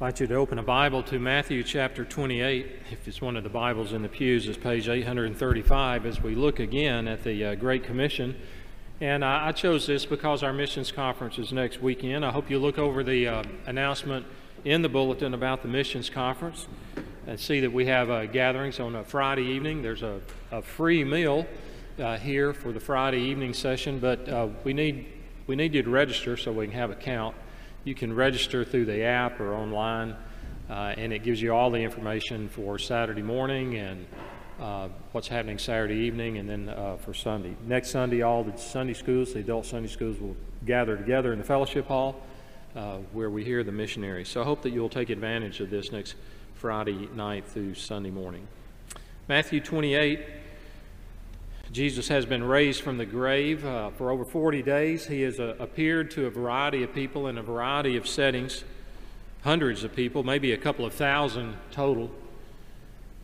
invite you to open a Bible to Matthew chapter 28. If it's one of the Bibles in the pews, it's page 835 as we look again at the uh, Great Commission. And I, I, chose this because our missions conference is next weekend. I hope you look over the uh, announcement in the bulletin about the missions conference and see that we have uh, gatherings on a Friday evening. There's a, a free meal uh, here for the Friday evening session, but uh, we need we need you to register so we can have a count. You can register through the app or online, uh, and it gives you all the information for Saturday morning and uh, what's happening Saturday evening, and then uh, for Sunday. Next Sunday, all the Sunday schools, the adult Sunday schools, will gather together in the fellowship hall uh, where we hear the missionaries. So I hope that you'll take advantage of this next Friday night through Sunday morning. Matthew 28 Jesus has been raised from the grave uh, for over 40 days. He has uh, appeared to a variety of people in a variety of settings, hundreds of people, maybe a couple of thousand total.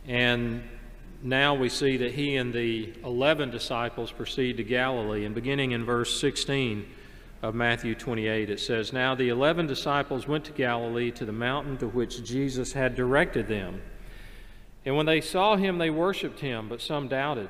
And now we see that he and the 11 disciples proceed to Galilee. And beginning in verse 16 of Matthew 28, it says, Now the 11 disciples went to Galilee to the mountain to which Jesus had directed them. And when they saw him, they worshiped him, but some doubted.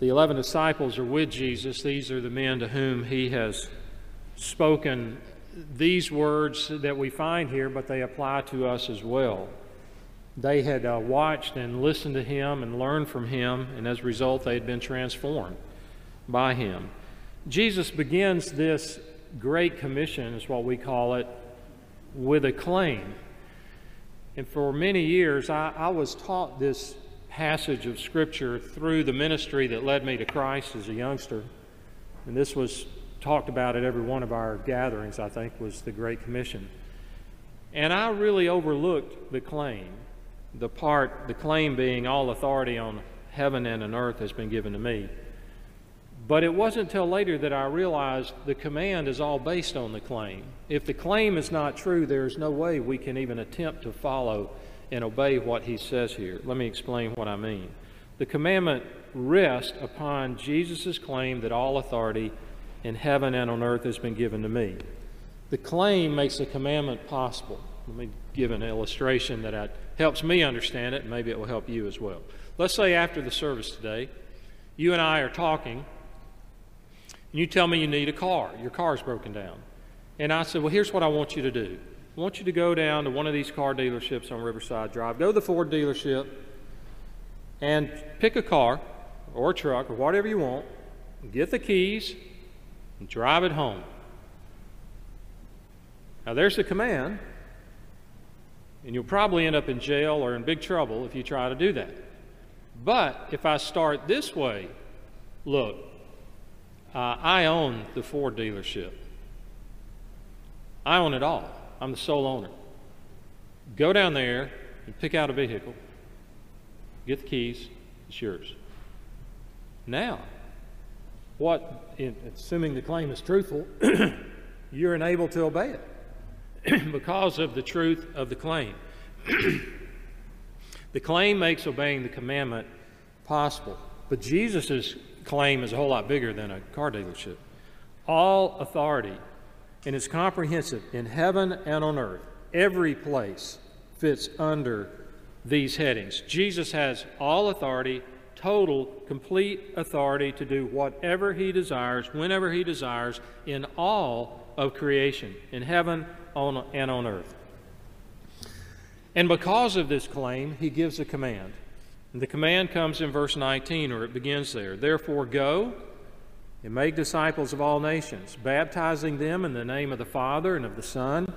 The 11 disciples are with Jesus. These are the men to whom he has spoken these words that we find here, but they apply to us as well. They had uh, watched and listened to him and learned from him, and as a result, they had been transformed by him. Jesus begins this Great Commission, is what we call it, with a claim. And for many years, I, I was taught this passage of Scripture through the ministry that led me to Christ as a youngster. And this was talked about at every one of our gatherings, I think, was the Great Commission. And I really overlooked the claim, the part, the claim being all authority on heaven and on earth has been given to me. But it wasn't until later that I realized the command is all based on the claim. If the claim is not true, there is no way we can even attempt to follow and obey what he says here. Let me explain what I mean. The commandment rests upon Jesus' claim that all authority in heaven and on earth has been given to me. The claim makes the commandment possible. Let me give an illustration that helps me understand it, and maybe it will help you as well. Let's say after the service today, you and I are talking, and you tell me you need a car. Your car's broken down. And I said, Well, here's what I want you to do. I want you to go down to one of these car dealerships on Riverside Drive. Go to the Ford dealership and pick a car or a truck or whatever you want. Get the keys and drive it home. Now, there's the command, and you'll probably end up in jail or in big trouble if you try to do that. But if I start this way, look, uh, I own the Ford dealership, I own it all. I'm the sole owner. Go down there and pick out a vehicle, get the keys, it's yours. Now, what, assuming the claim is truthful, you're enabled to obey it because of the truth of the claim. the claim makes obeying the commandment possible, but Jesus' claim is a whole lot bigger than a car dealership. All authority and is comprehensive in heaven and on earth. Every place fits under these headings. Jesus has all authority, total, complete authority to do whatever he desires, whenever he desires, in all of creation, in heaven on, and on earth. And because of this claim, he gives a command. And the command comes in verse 19, or it begins there. Therefore, go and make disciples of all nations, baptizing them in the name of the Father and of the Son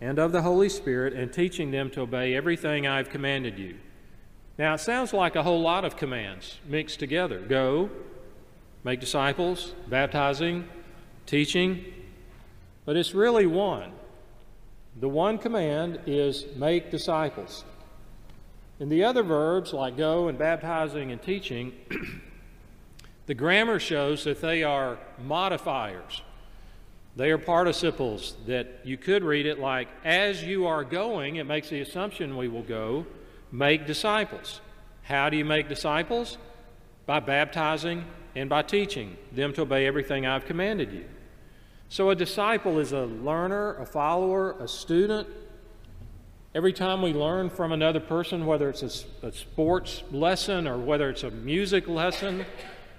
and of the Holy Spirit, and teaching them to obey everything I've commanded you. Now, it sounds like a whole lot of commands mixed together go, make disciples, baptizing, teaching, but it's really one. The one command is make disciples. And the other verbs, like go and baptizing and teaching, the grammar shows that they are modifiers. They are participles that you could read it like, as you are going, it makes the assumption we will go, make disciples. How do you make disciples? By baptizing and by teaching them to obey everything I've commanded you. So a disciple is a learner, a follower, a student. Every time we learn from another person, whether it's a, a sports lesson or whether it's a music lesson,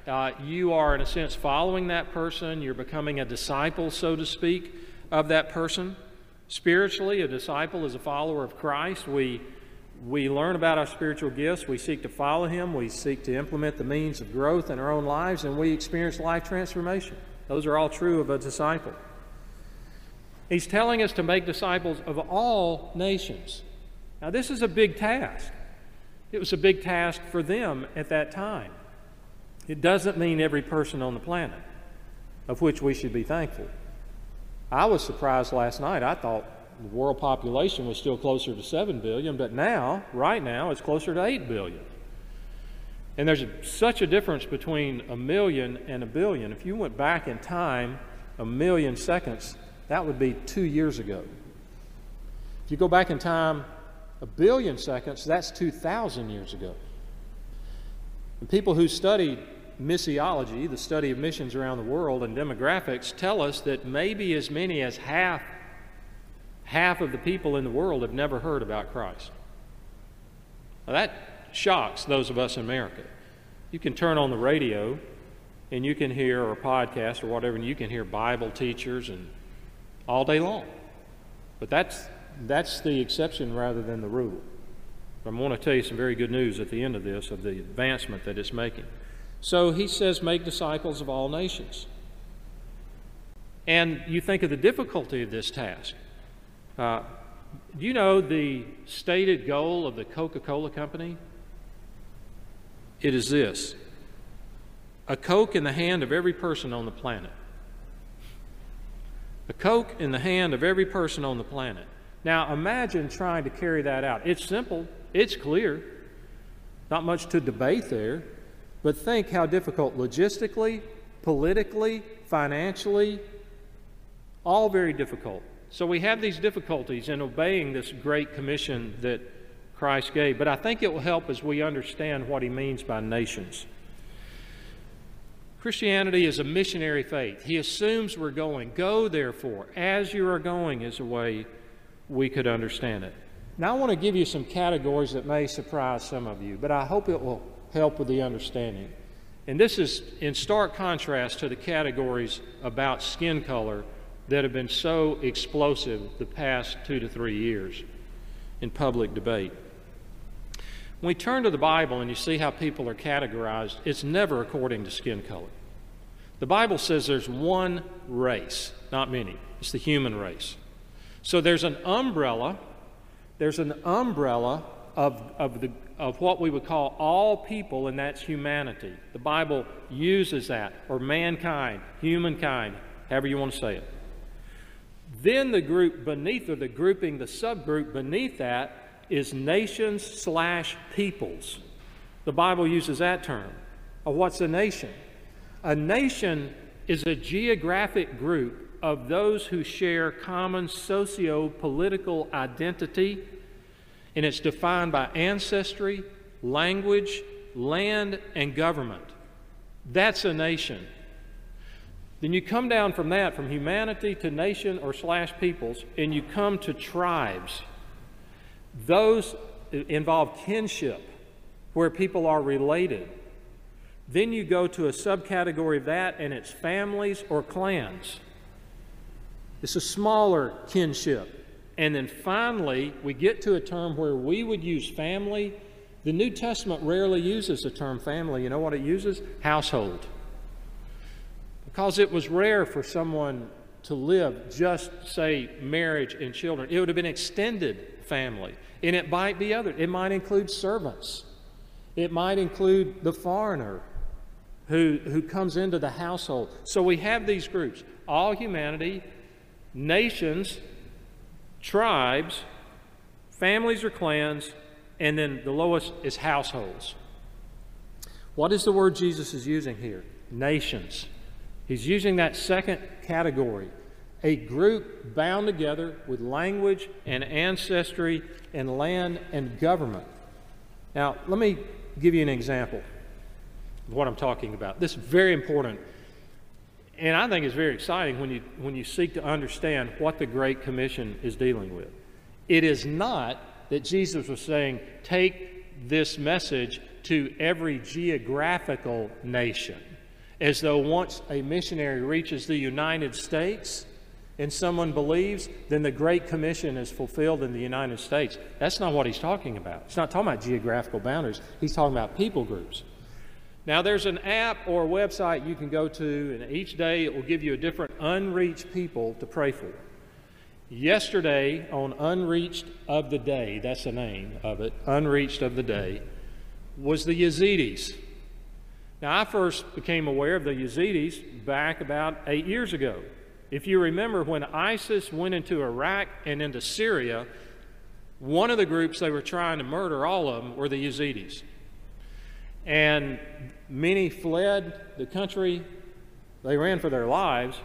uh, you are, in a sense, following that person. You're becoming a disciple, so to speak, of that person. Spiritually, a disciple is a follower of Christ. We, we learn about our spiritual gifts. We seek to follow Him. We seek to implement the means of growth in our own lives, and we experience life transformation. Those are all true of a disciple. He's telling us to make disciples of all nations. Now, this is a big task. It was a big task for them at that time. It doesn't mean every person on the planet, of which we should be thankful. I was surprised last night. I thought the world population was still closer to 7 billion, but now, right now, it's closer to 8 billion. And there's such a difference between a million and a billion. If you went back in time a million seconds, that would be two years ago. If you go back in time a billion seconds, that's 2,000 years ago. The people who study missiology, the study of missions around the world, and demographics tell us that maybe as many as half, half of the people in the world have never heard about Christ. Now that shocks those of us in America. You can turn on the radio and you can hear, or a podcast or whatever, and you can hear Bible teachers and all day long. But that's, that's the exception rather than the rule. I want to tell you some very good news at the end of this of the advancement that it's making. So he says, make disciples of all nations. And you think of the difficulty of this task. Uh, do you know the stated goal of the Coca Cola Company? It is this a Coke in the hand of every person on the planet. A Coke in the hand of every person on the planet. Now imagine trying to carry that out. It's simple, it's clear, not much to debate there, but think how difficult logistically, politically, financially, all very difficult. So we have these difficulties in obeying this great commission that Christ gave. But I think it will help as we understand what he means by nations. Christianity is a missionary faith. He assumes we're going. Go, therefore, as you are going, is a way we could understand it. Now, I want to give you some categories that may surprise some of you, but I hope it will help with the understanding. And this is in stark contrast to the categories about skin color that have been so explosive the past two to three years in public debate. When we turn to the Bible and you see how people are categorized, it's never according to skin color. The Bible says there's one race, not many. It's the human race. So there's an umbrella, there's an umbrella of, of, the, of what we would call all people, and that's humanity. The Bible uses that, or mankind, humankind, however you want to say it. Then the group beneath, or the grouping, the subgroup beneath that, is nations slash peoples. The Bible uses that term. Uh, what's a nation? A nation is a geographic group of those who share common socio political identity, and it's defined by ancestry, language, land, and government. That's a nation. Then you come down from that, from humanity to nation or slash peoples, and you come to tribes. Those involve kinship, where people are related. Then you go to a subcategory of that, and it's families or clans. It's a smaller kinship. And then finally, we get to a term where we would use family. The New Testament rarely uses the term family. You know what it uses? Household. Because it was rare for someone to live just, say, marriage and children. It would have been extended family. And it might be other. It might include servants. It might include the foreigner who, who comes into the household. So we have these groups all humanity, nations, tribes, families or clans, and then the lowest is households. What is the word Jesus is using here? Nations. He's using that second category a group bound together with language and ancestry and land and government. Now, let me give you an example of what I'm talking about. This is very important. And I think it's very exciting when you, when you seek to understand what the Great Commission is dealing with. It is not that Jesus was saying, take this message to every geographical nation, as though once a missionary reaches the United States, and someone believes, then the Great Commission is fulfilled in the United States. That's not what he's talking about. He's not talking about geographical boundaries, he's talking about people groups. Now, there's an app or a website you can go to, and each day it will give you a different unreached people to pray for. Yesterday, on Unreached of the Day, that's the name of it, Unreached of the Day, was the Yazidis. Now, I first became aware of the Yazidis back about eight years ago. If you remember, when ISIS went into Iraq and into Syria, one of the groups they were trying to murder, all of them, were the Yazidis. And many fled the country, they ran for their lives.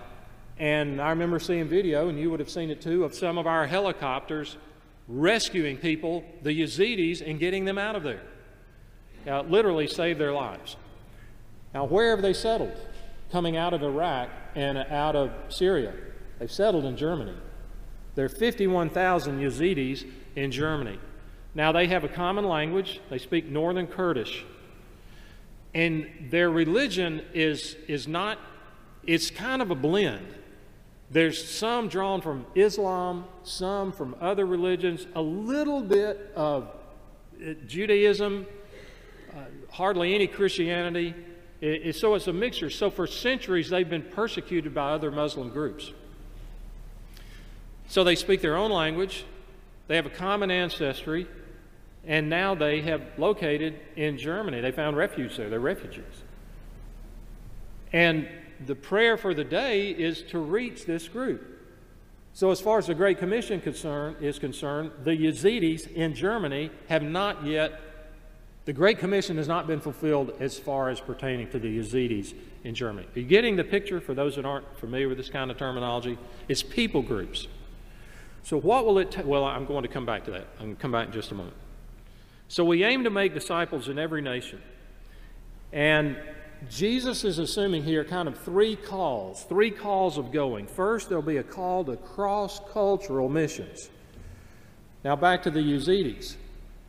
And I remember seeing video, and you would have seen it too, of some of our helicopters rescuing people, the Yazidis, and getting them out of there. Now, literally saved their lives. Now, where have they settled? Coming out of Iraq and out of Syria. They've settled in Germany. There are 51,000 Yazidis in Germany. Now, they have a common language. They speak Northern Kurdish. And their religion is, is not, it's kind of a blend. There's some drawn from Islam, some from other religions, a little bit of uh, Judaism, uh, hardly any Christianity, it, it, so it's a mixture. So for centuries, they've been persecuted by other Muslim groups. So they speak their own language, they have a common ancestry, and now they have located in Germany. They found refuge there. They're refugees. And the prayer for the day is to reach this group. So, as far as the Great Commission concern, is concerned, the Yazidis in Germany have not yet the Great Commission has not been fulfilled as far as pertaining to the Yazidis in Germany. Are you getting the picture for those that aren't familiar with this kind of terminology? It's people groups. So, what will it take? Well, I'm going to come back to that. I'm going to come back in just a moment. So, we aim to make disciples in every nation. And Jesus is assuming here kind of three calls, three calls of going. First, there'll be a call to cross cultural missions. Now, back to the Yazidis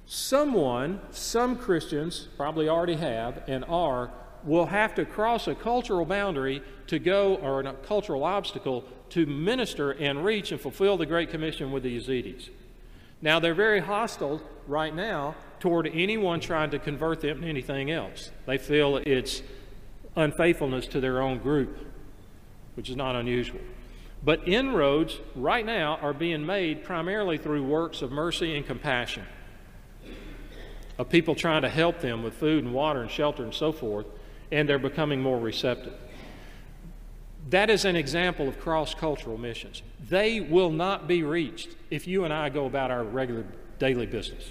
someone, some Christians probably already have and are, will have to cross a cultural boundary to go, or a cultural obstacle, to minister and reach and fulfill the Great Commission with the Yazidis. Now, they're very hostile right now toward anyone trying to convert them to anything else. They feel it's unfaithfulness to their own group, which is not unusual. But inroads right now are being made primarily through works of mercy and compassion of people trying to help them with food and water and shelter and so forth, and they're becoming more receptive. That is an example of cross cultural missions. They will not be reached if you and I go about our regular daily business.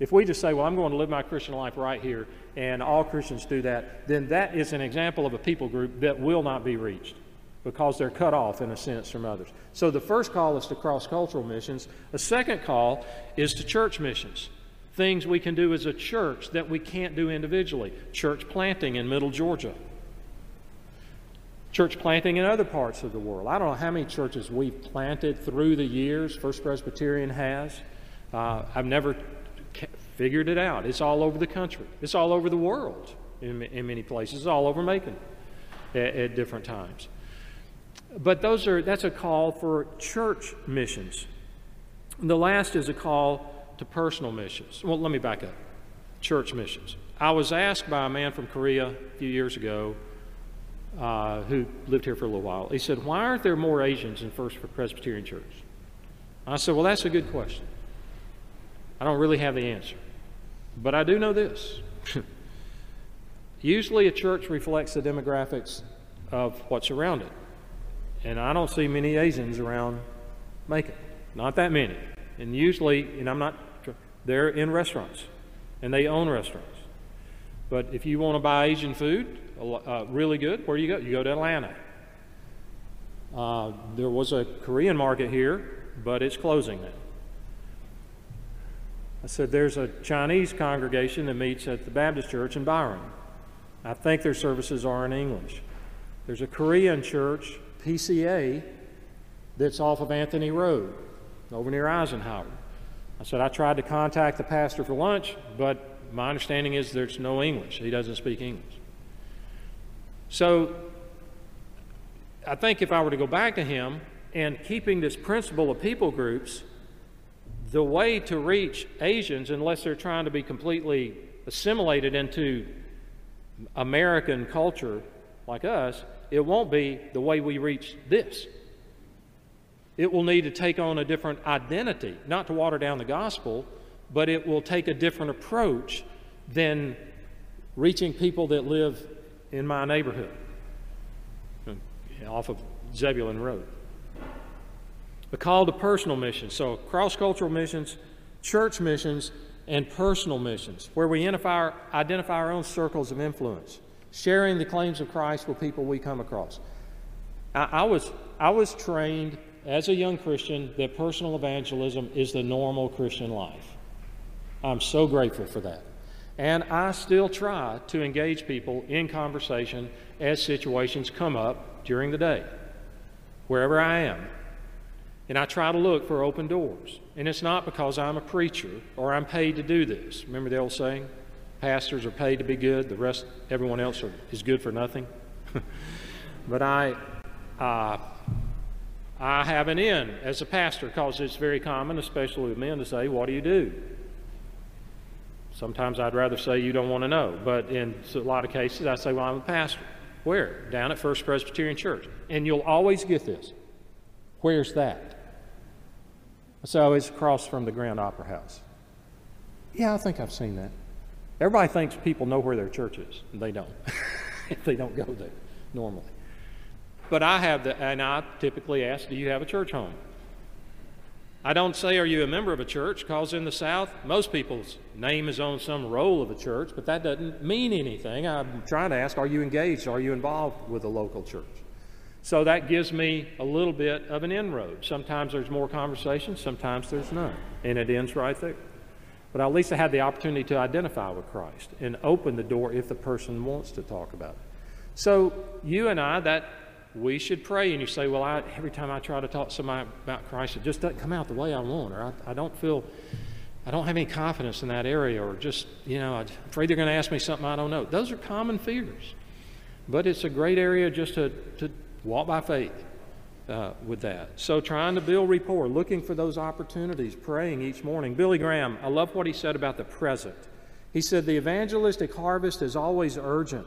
If we just say, Well, I'm going to live my Christian life right here, and all Christians do that, then that is an example of a people group that will not be reached because they're cut off, in a sense, from others. So the first call is to cross cultural missions, a second call is to church missions things we can do as a church that we can't do individually. Church planting in Middle Georgia. Church planting in other parts of the world. I don't know how many churches we've planted through the years, First Presbyterian has. Uh, I've never figured it out. It's all over the country, it's all over the world in, in many places, it's all over Macon at, at different times. But those are, that's a call for church missions. The last is a call to personal missions. Well, let me back up church missions. I was asked by a man from Korea a few years ago uh, who lived here for a little while. He said, Why aren't there more Asians in First Presbyterian Church? I said, Well, that's a good question. I don't really have the answer. But I do know this. Usually, a church reflects the demographics of what's around it. And I don't see many Asians around it. Not that many. And usually, and I'm not, they're in restaurants and they own restaurants. But if you want to buy Asian food, uh, really good, where do you go? You go to Atlanta. Uh, there was a Korean market here, but it's closing now. I said, There's a Chinese congregation that meets at the Baptist Church in Byron. I think their services are in English. There's a Korean church, PCA, that's off of Anthony Road, over near Eisenhower. I said, I tried to contact the pastor for lunch, but my understanding is there's no English. He doesn't speak English. So I think if I were to go back to him and keeping this principle of people groups, the way to reach Asians, unless they're trying to be completely assimilated into American culture like us, it won't be the way we reach this. It will need to take on a different identity, not to water down the gospel, but it will take a different approach than reaching people that live in my neighborhood off of Zebulon Road. The call to personal missions. So, cross cultural missions, church missions, and personal missions, where we identify, identify our own circles of influence, sharing the claims of Christ with people we come across. I, I, was, I was trained as a young Christian that personal evangelism is the normal Christian life. I'm so grateful for that. And I still try to engage people in conversation as situations come up during the day, wherever I am. And I try to look for open doors. And it's not because I'm a preacher or I'm paid to do this. Remember the old saying? Pastors are paid to be good, the rest, everyone else are, is good for nothing. but I, uh, I have an in as a pastor because it's very common, especially with men, to say, What do you do? Sometimes I'd rather say you don't want to know, but in a lot of cases I say, Well, I'm a pastor. Where? Down at First Presbyterian Church. And you'll always get this. Where's that? So it's across from the Grand Opera House. Yeah, I think I've seen that. Everybody thinks people know where their church is, and they don't. if they don't go there normally. But I have the, and I typically ask, do you have a church home? I don't say, are you a member of a church? Because in the South, most people's name is on some roll of a church, but that doesn't mean anything. I'm trying to ask, are you engaged? Are you involved with a local church? So that gives me a little bit of an inroad. Sometimes there's more conversation, sometimes there's none, and it ends right there. But at least I had the opportunity to identify with Christ and open the door if the person wants to talk about it. So you and I, that we should pray. And you say, well, I, every time I try to talk to somebody about Christ, it just doesn't come out the way I want, or I, I don't feel, I don't have any confidence in that area, or just, you know, I'm afraid they're going to ask me something I don't know. Those are common fears. But it's a great area just to, to walk by faith uh, with that. So trying to build rapport, looking for those opportunities, praying each morning. Billy Graham, I love what he said about the present. He said, The evangelistic harvest is always urgent.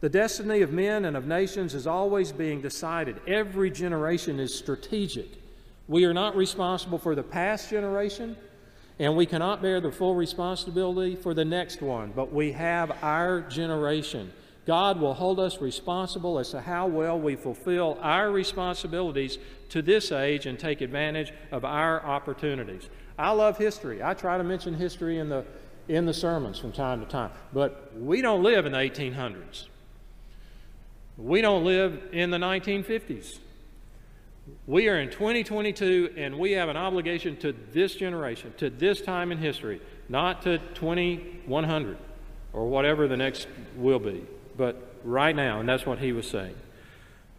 The destiny of men and of nations is always being decided. Every generation is strategic. We are not responsible for the past generation, and we cannot bear the full responsibility for the next one, but we have our generation. God will hold us responsible as to how well we fulfill our responsibilities to this age and take advantage of our opportunities. I love history. I try to mention history in the, in the sermons from time to time, but we don't live in the 1800s. We don't live in the 1950s. We are in 2022 and we have an obligation to this generation, to this time in history, not to 2100 or whatever the next will be, but right now, and that's what he was saying.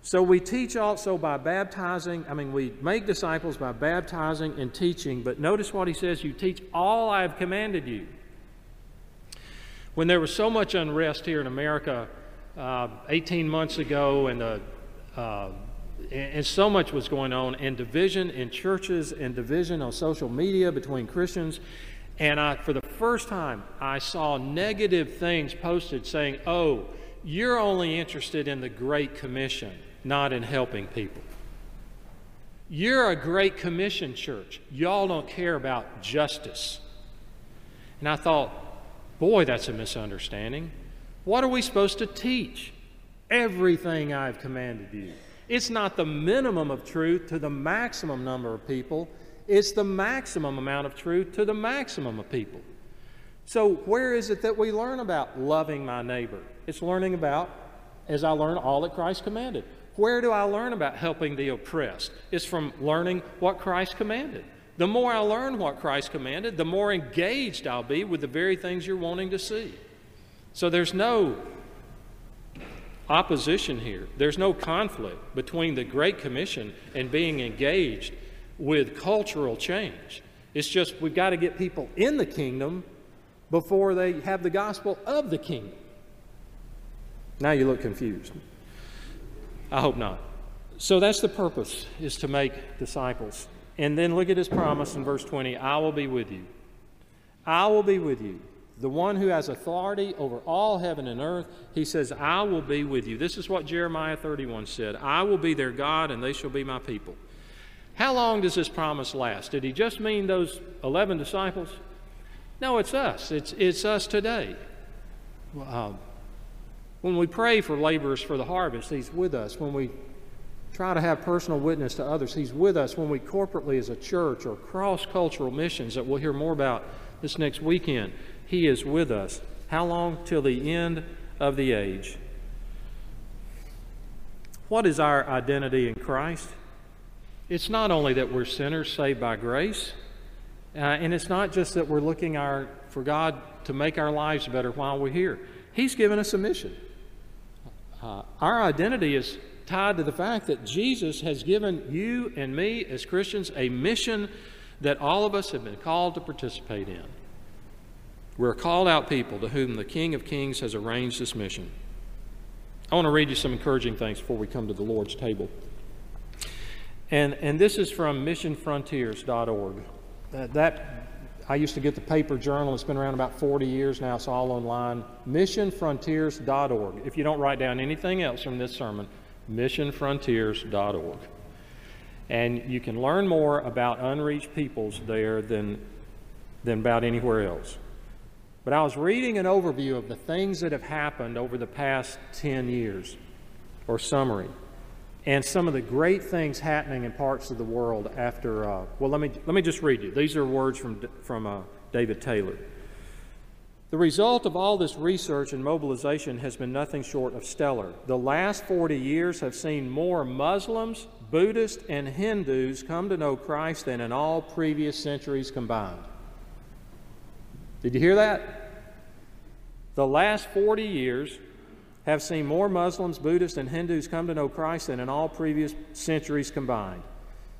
So we teach also by baptizing, I mean, we make disciples by baptizing and teaching, but notice what he says you teach all I have commanded you. When there was so much unrest here in America, uh, 18 months ago, and, uh, uh, and so much was going on, and division in churches, and division on social media between Christians. And I, for the first time, I saw negative things posted saying, oh, you're only interested in the Great Commission, not in helping people. You're a Great Commission church. Y'all don't care about justice. And I thought, boy, that's a misunderstanding. What are we supposed to teach? Everything I've commanded you. It's not the minimum of truth to the maximum number of people, it's the maximum amount of truth to the maximum of people. So, where is it that we learn about loving my neighbor? It's learning about, as I learn all that Christ commanded. Where do I learn about helping the oppressed? It's from learning what Christ commanded. The more I learn what Christ commanded, the more engaged I'll be with the very things you're wanting to see. So there's no opposition here. There's no conflict between the Great Commission and being engaged with cultural change. It's just we've got to get people in the kingdom before they have the gospel of the kingdom. Now you look confused. I hope not. So that's the purpose, is to make disciples. And then look at his promise in verse 20 I will be with you. I will be with you. The one who has authority over all heaven and earth, he says, I will be with you. This is what Jeremiah 31 said I will be their God, and they shall be my people. How long does this promise last? Did he just mean those 11 disciples? No, it's us. It's, it's us today. Um, when we pray for laborers for the harvest, He's with us. When we try to have personal witness to others, He's with us. When we corporately as a church or cross cultural missions that we'll hear more about this next weekend, He is with us. How long? Till the end of the age. What is our identity in Christ? It's not only that we're sinners saved by grace. Uh, and it's not just that we're looking our, for God to make our lives better while we're here. He's given us a mission. Uh, our identity is tied to the fact that Jesus has given you and me as Christians a mission that all of us have been called to participate in. We're called out people to whom the King of Kings has arranged this mission. I want to read you some encouraging things before we come to the Lord's table. And, and this is from missionfrontiers.org. That, uh, that I used to get the paper journal. It's been around about 40 years now. It's all online. Missionfrontiers.org. If you don't write down anything else from this sermon, missionfrontiers.org. And you can learn more about unreached peoples there than, than about anywhere else. But I was reading an overview of the things that have happened over the past 10 years, or summary and some of the great things happening in parts of the world after. Uh, well, let me let me just read you. These are words from from uh, David Taylor. The result of all this research and mobilization has been nothing short of stellar. The last 40 years have seen more Muslims, Buddhists, and Hindus come to know Christ than in all previous centuries combined. Did you hear that? The last 40 years have seen more Muslims, Buddhists, and Hindus come to know Christ than in all previous centuries combined.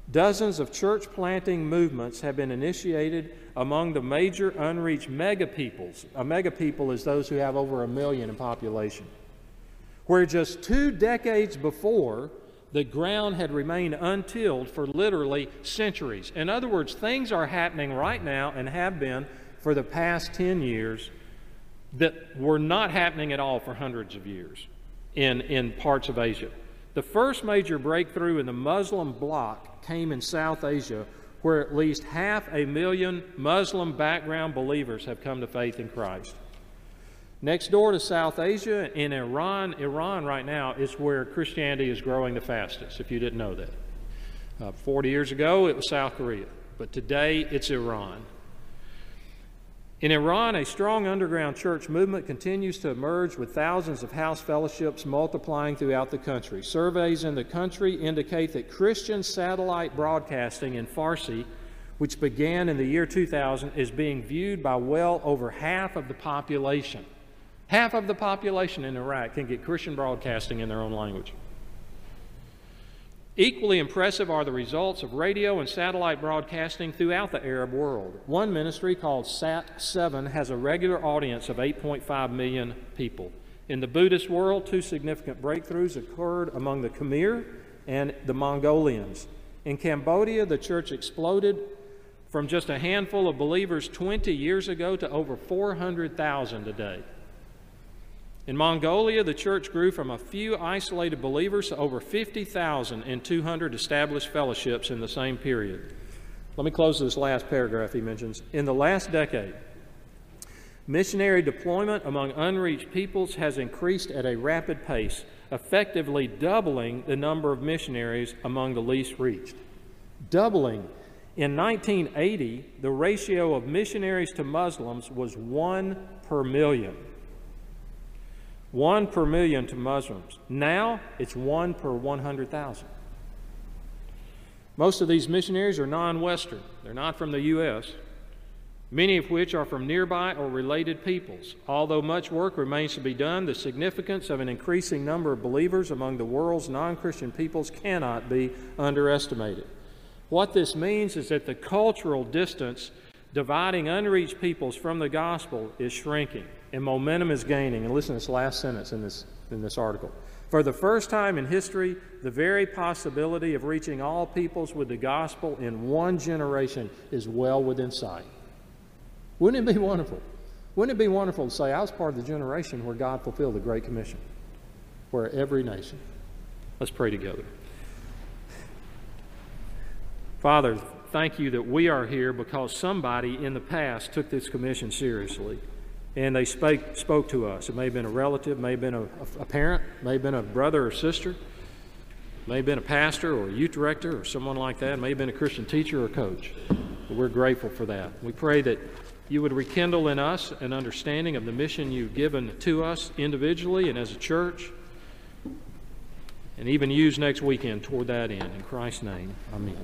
Dozens of church planting movements have been initiated among the major unreached mega peoples. A mega people is those who have over a million in population. Where just two decades before, the ground had remained untilled for literally centuries. In other words, things are happening right now and have been for the past 10 years that were not happening at all for hundreds of years in, in parts of Asia. The first major breakthrough in the Muslim bloc came in South Asia, where at least half a million Muslim background believers have come to faith in Christ. Next door to South Asia, in Iran, Iran right now is where Christianity is growing the fastest, if you didn't know that. Uh, 40 years ago, it was South Korea, but today it's Iran. In Iran, a strong underground church movement continues to emerge with thousands of house fellowships multiplying throughout the country. Surveys in the country indicate that Christian satellite broadcasting in Farsi, which began in the year 2000, is being viewed by well over half of the population. Half of the population in Iraq can get Christian broadcasting in their own language. Equally impressive are the results of radio and satellite broadcasting throughout the Arab world. One ministry called Sat 7 has a regular audience of 8.5 million people. In the Buddhist world, two significant breakthroughs occurred among the Khmer and the Mongolians. In Cambodia, the church exploded from just a handful of believers 20 years ago to over 400,000 today. In Mongolia, the church grew from a few isolated believers to over 50,000 and 200 established fellowships in the same period. Let me close this last paragraph he mentions. In the last decade, missionary deployment among unreached peoples has increased at a rapid pace. effectively doubling the number of missionaries among the least reached. Doubling. In 1980, the ratio of missionaries to Muslims was one per million. One per million to Muslims. Now it's one per 100,000. Most of these missionaries are non Western, they're not from the U.S., many of which are from nearby or related peoples. Although much work remains to be done, the significance of an increasing number of believers among the world's non Christian peoples cannot be underestimated. What this means is that the cultural distance dividing unreached peoples from the gospel is shrinking and momentum is gaining. And listen to this last sentence in this, in this article. For the first time in history, the very possibility of reaching all peoples with the gospel in one generation is well within sight. Wouldn't it be wonderful? Wouldn't it be wonderful to say, I was part of the generation where God fulfilled the Great Commission, where every nation. Let's pray together. Father, thank you that we are here because somebody in the past took this commission seriously and they spake, spoke to us. It may have been a relative, may have been a, a parent, may have been a brother or sister, may have been a pastor or a youth director or someone like that, may have been a Christian teacher or coach. But we're grateful for that. We pray that you would rekindle in us an understanding of the mission you've given to us individually and as a church, and even use next weekend toward that end. In Christ's name, amen.